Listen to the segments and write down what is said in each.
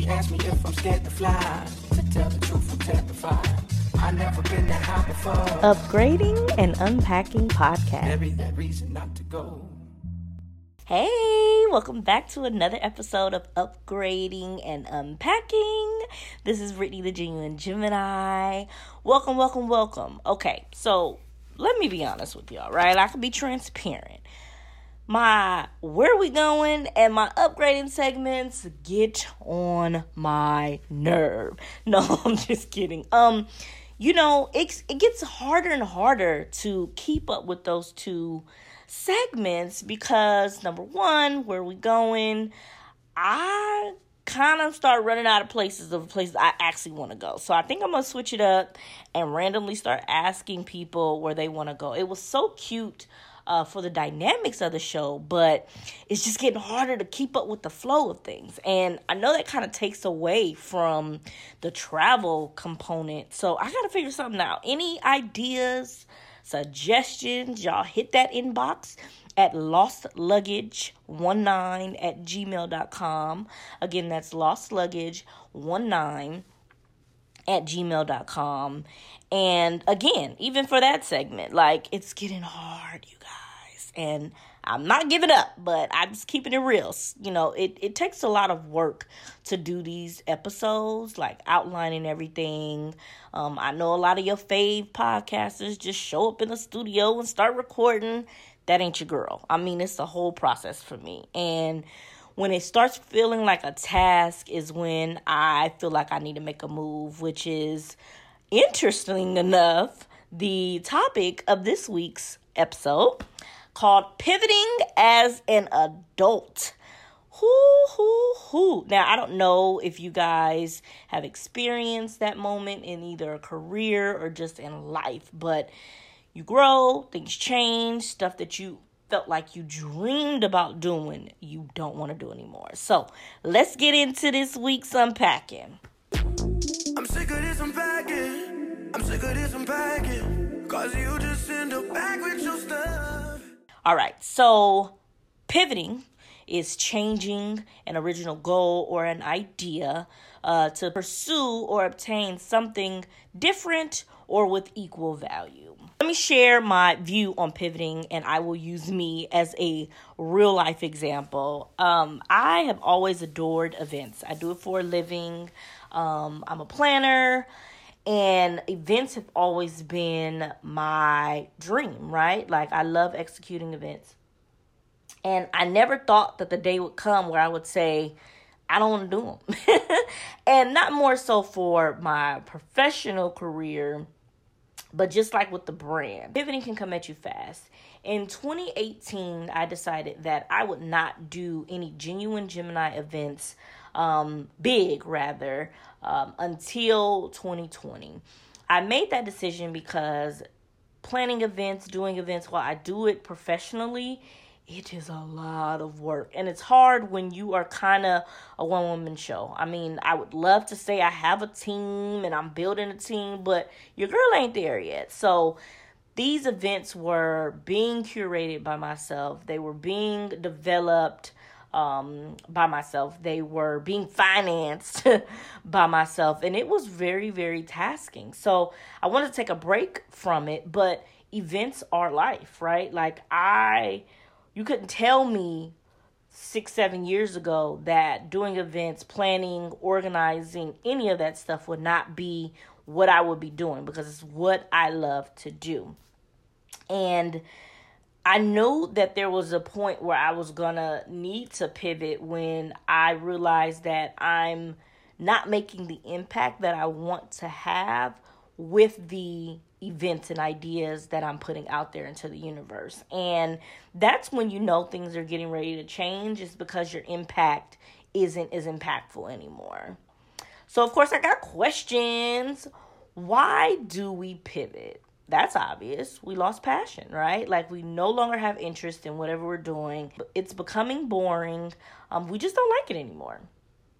She asked me if I'm scared to fly. To tell the truth, I'm terrified. I never been that high before. Upgrading and Unpacking Podcast. Every that reason not to go. Hey, welcome back to another episode of Upgrading and Unpacking. This is Brittany the Genuine Gemini. Welcome, welcome, welcome. Okay, so let me be honest with y'all, right? I can be transparent. My where we going and my upgrading segments get on my nerve. No, I'm just kidding. Um, you know, it it gets harder and harder to keep up with those two segments because number one, where we going? I kind of start running out of places of places I actually want to go. So I think I'm gonna switch it up and randomly start asking people where they want to go. It was so cute uh, for the dynamics of the show, but it's just getting harder to keep up with the flow of things. And I know that kind of takes away from the travel component. So I got to figure something out. Any ideas, suggestions, y'all hit that inbox at lostluggage19 at gmail.com. Again, that's lostluggage19 at gmail.com. And again, even for that segment, like it's getting hard, you guys. And I'm not giving up, but I'm just keeping it real. You know, it, it takes a lot of work to do these episodes, like outlining everything. Um, I know a lot of your fave podcasters just show up in the studio and start recording. That ain't your girl. I mean, it's the whole process for me. And when it starts feeling like a task is when I feel like I need to make a move, which is interesting enough, the topic of this week's episode called Pivoting as an Adult. Hoo, hoo, hoo. Now, I don't know if you guys have experienced that moment in either a career or just in life, but you grow, things change, stuff that you felt like you dreamed about doing, you don't want to do anymore. So, let's get into this week's unpacking. This unpacking. Cause you just back with your stuff. All right, so pivoting is changing an original goal or an idea uh, to pursue or obtain something different or with equal value. Let me share my view on pivoting, and I will use me as a real life example. Um, I have always adored events, I do it for a living. Um, I'm a planner, and events have always been my dream, right? Like, I love executing events. And I never thought that the day would come where I would say, I don't want to do them. and not more so for my professional career, but just like with the brand, pivoting can come at you fast. In 2018, I decided that I would not do any genuine Gemini events, um, big rather, um, until 2020. I made that decision because planning events, doing events while I do it professionally, it is a lot of work. And it's hard when you are kind of a one woman show. I mean, I would love to say I have a team and I'm building a team, but your girl ain't there yet. So these events were being curated by myself, they were being developed um, by myself. They were being financed by myself, and it was very, very tasking. So I wanted to take a break from it, but events are life, right? Like, I, you couldn't tell me six, seven years ago that doing events, planning, organizing, any of that stuff would not be what I would be doing because it's what I love to do. And I knew that there was a point where I was gonna need to pivot when I realized that I'm not making the impact that I want to have with the events and ideas that I'm putting out there into the universe. And that's when you know things are getting ready to change, is because your impact isn't as impactful anymore. So, of course, I got questions. Why do we pivot? That's obvious. We lost passion, right? Like we no longer have interest in whatever we're doing. It's becoming boring. Um, we just don't like it anymore.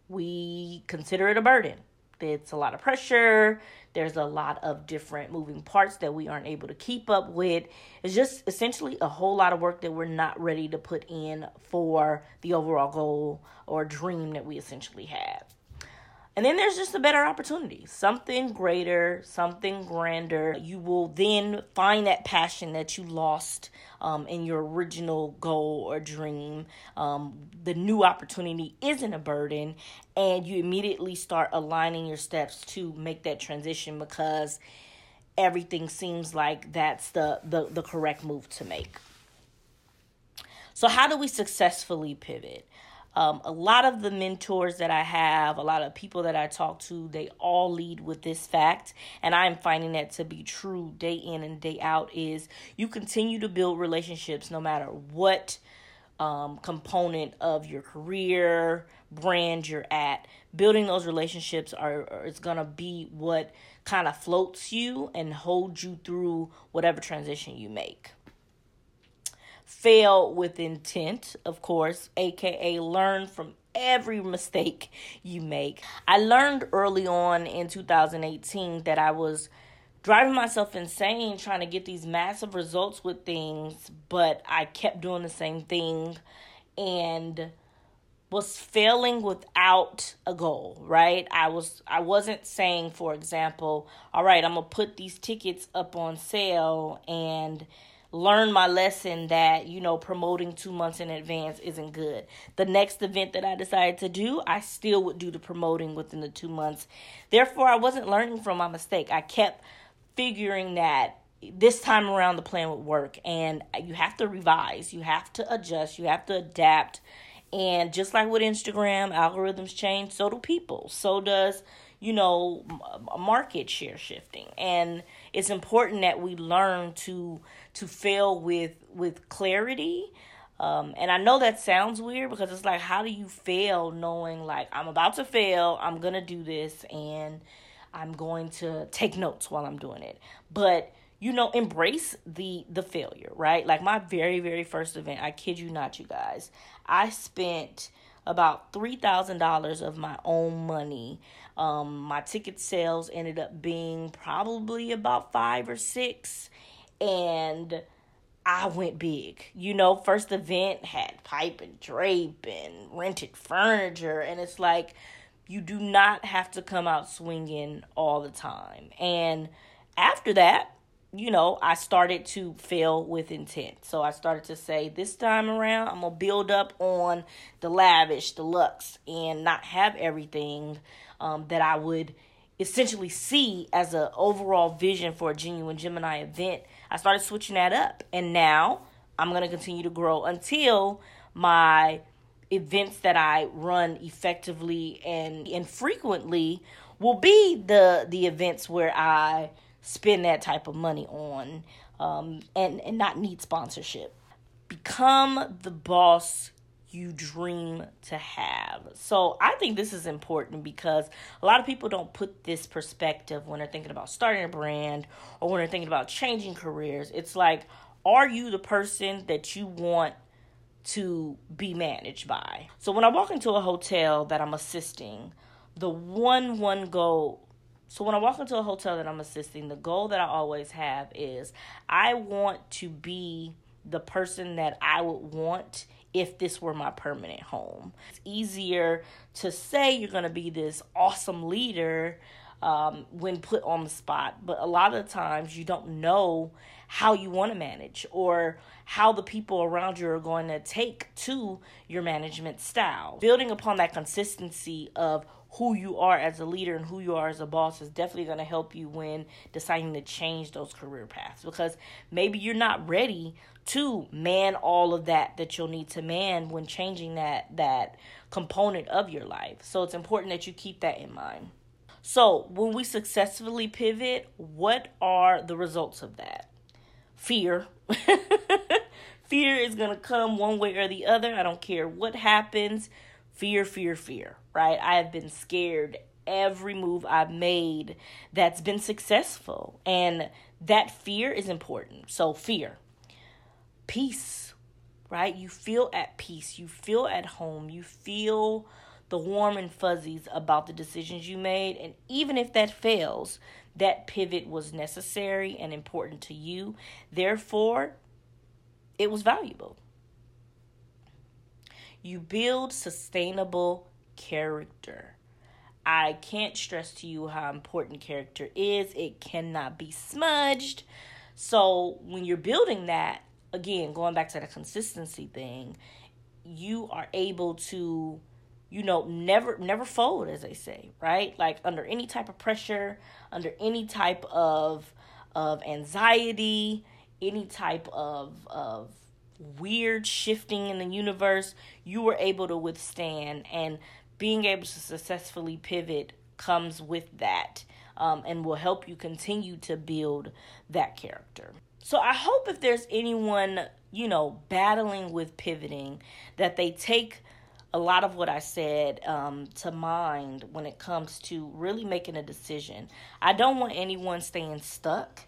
We consider it a burden. It's a lot of pressure. There's a lot of different moving parts that we aren't able to keep up with. It's just essentially a whole lot of work that we're not ready to put in for the overall goal or dream that we essentially have. And then there's just a better opportunity, something greater, something grander. You will then find that passion that you lost um, in your original goal or dream. Um, the new opportunity isn't a burden, and you immediately start aligning your steps to make that transition because everything seems like that's the, the, the correct move to make. So, how do we successfully pivot? Um, a lot of the mentors that I have, a lot of people that I talk to, they all lead with this fact, and I'm finding that to be true day in and day out. Is you continue to build relationships no matter what um, component of your career brand you're at. Building those relationships are, are gonna be what kind of floats you and holds you through whatever transition you make fail with intent, of course, aka learn from every mistake you make. I learned early on in 2018 that I was driving myself insane trying to get these massive results with things, but I kept doing the same thing and was failing without a goal, right? I was I wasn't saying for example, all right, I'm going to put these tickets up on sale and learn my lesson that you know promoting two months in advance isn't good. The next event that i decided to do i still would do the promoting within the two months. Therefore i wasn't learning from my mistake. I kept figuring that this time around the plan would work and you have to revise you have to adjust you have to adapt and just like with instagram algorithms change so do people so does you know market share shifting and it's important that we learn to to fail with with clarity. Um, and I know that sounds weird because it's like, how do you fail knowing like I'm about to fail, I'm gonna do this, and I'm going to take notes while I'm doing it. But you know, embrace the the failure, right? Like my very very first event, I kid you not, you guys, I spent about three thousand dollars of my own money. Um, my ticket sales ended up being probably about five or six and I went big. You know, first event had pipe and drape and rented furniture, and it's like you do not have to come out swinging all the time. And after that, you know, I started to fail with intent. So I started to say, this time around, I'm going to build up on the lavish, the luxe, and not have everything um, that I would essentially see as an overall vision for a genuine Gemini event I started switching that up. And now I'm going to continue to grow until my events that I run effectively and and frequently will be the the events where I spend that type of money on um, and and not need sponsorship. Become the boss you dream to have. So I think this is important because a lot of people don't put this perspective when they're thinking about starting a brand or when they're thinking about changing careers. It's like, are you the person that you want to be managed by? So when I walk into a hotel that I'm assisting, the one one goal so when I walk into a hotel that I'm assisting, the goal that I always have is I want to be the person that I would want if this were my permanent home. It's easier to say you're going to be this awesome leader um, when put on the spot, but a lot of times you don't know how you want to manage or how the people around you are going to take to your management style. Building upon that consistency of who you are as a leader and who you are as a boss is definitely going to help you when deciding to change those career paths because maybe you're not ready to man all of that that you'll need to man when changing that that component of your life. So it's important that you keep that in mind. So, when we successfully pivot, what are the results of that? Fear. fear is going to come one way or the other. I don't care what happens. Fear, fear, fear, right? I have been scared every move I've made that's been successful. And that fear is important. So, fear peace, right? You feel at peace, you feel at home, you feel the warm and fuzzies about the decisions you made. And even if that fails, that pivot was necessary and important to you. Therefore, it was valuable. You build sustainable character. I can't stress to you how important character is. It cannot be smudged. So when you're building that, again, going back to the consistency thing, you are able to you know never never fold as they say right like under any type of pressure under any type of of anxiety any type of of weird shifting in the universe you were able to withstand. And being able to successfully pivot comes with that um, and will help you continue to build that character. So i hope if there's anyone you know battling with pivoting that they take a lot of what I said um, to mind when it comes to really making a decision. I don't want anyone staying stuck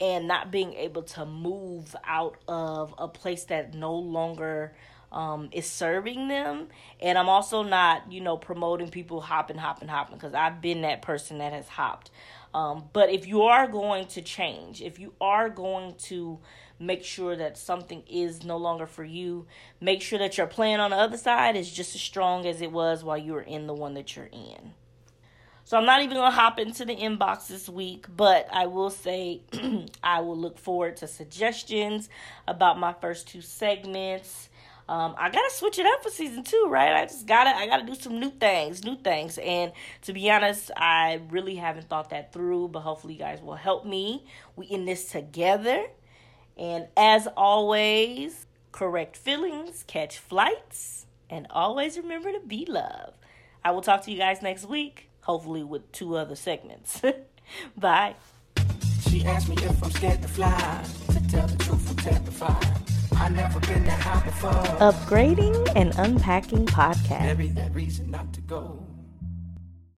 and not being able to move out of a place that no longer um, is serving them. And I'm also not, you know, promoting people hopping, hopping, hopping because I've been that person that has hopped. Um, but if you are going to change, if you are going to make sure that something is no longer for you. Make sure that your plan on the other side is just as strong as it was while you were in the one that you're in. So I'm not even going to hop into the inbox this week, but I will say I will look forward to suggestions about my first two segments. Um, I gotta switch it up for season two, right? I just gotta I gotta do some new things, new things. And to be honest, I really haven't thought that through, but hopefully you guys will help me. We in this together. And as always, correct feelings, catch flights, and always remember to be love. I will talk to you guys next week, hopefully with two other segments. Bye. She asked me if I'm scared to fly. To tell the truth, I'm terrified. I never been that high before. Upgrading and unpacking podcast. Maybe that reason not to go.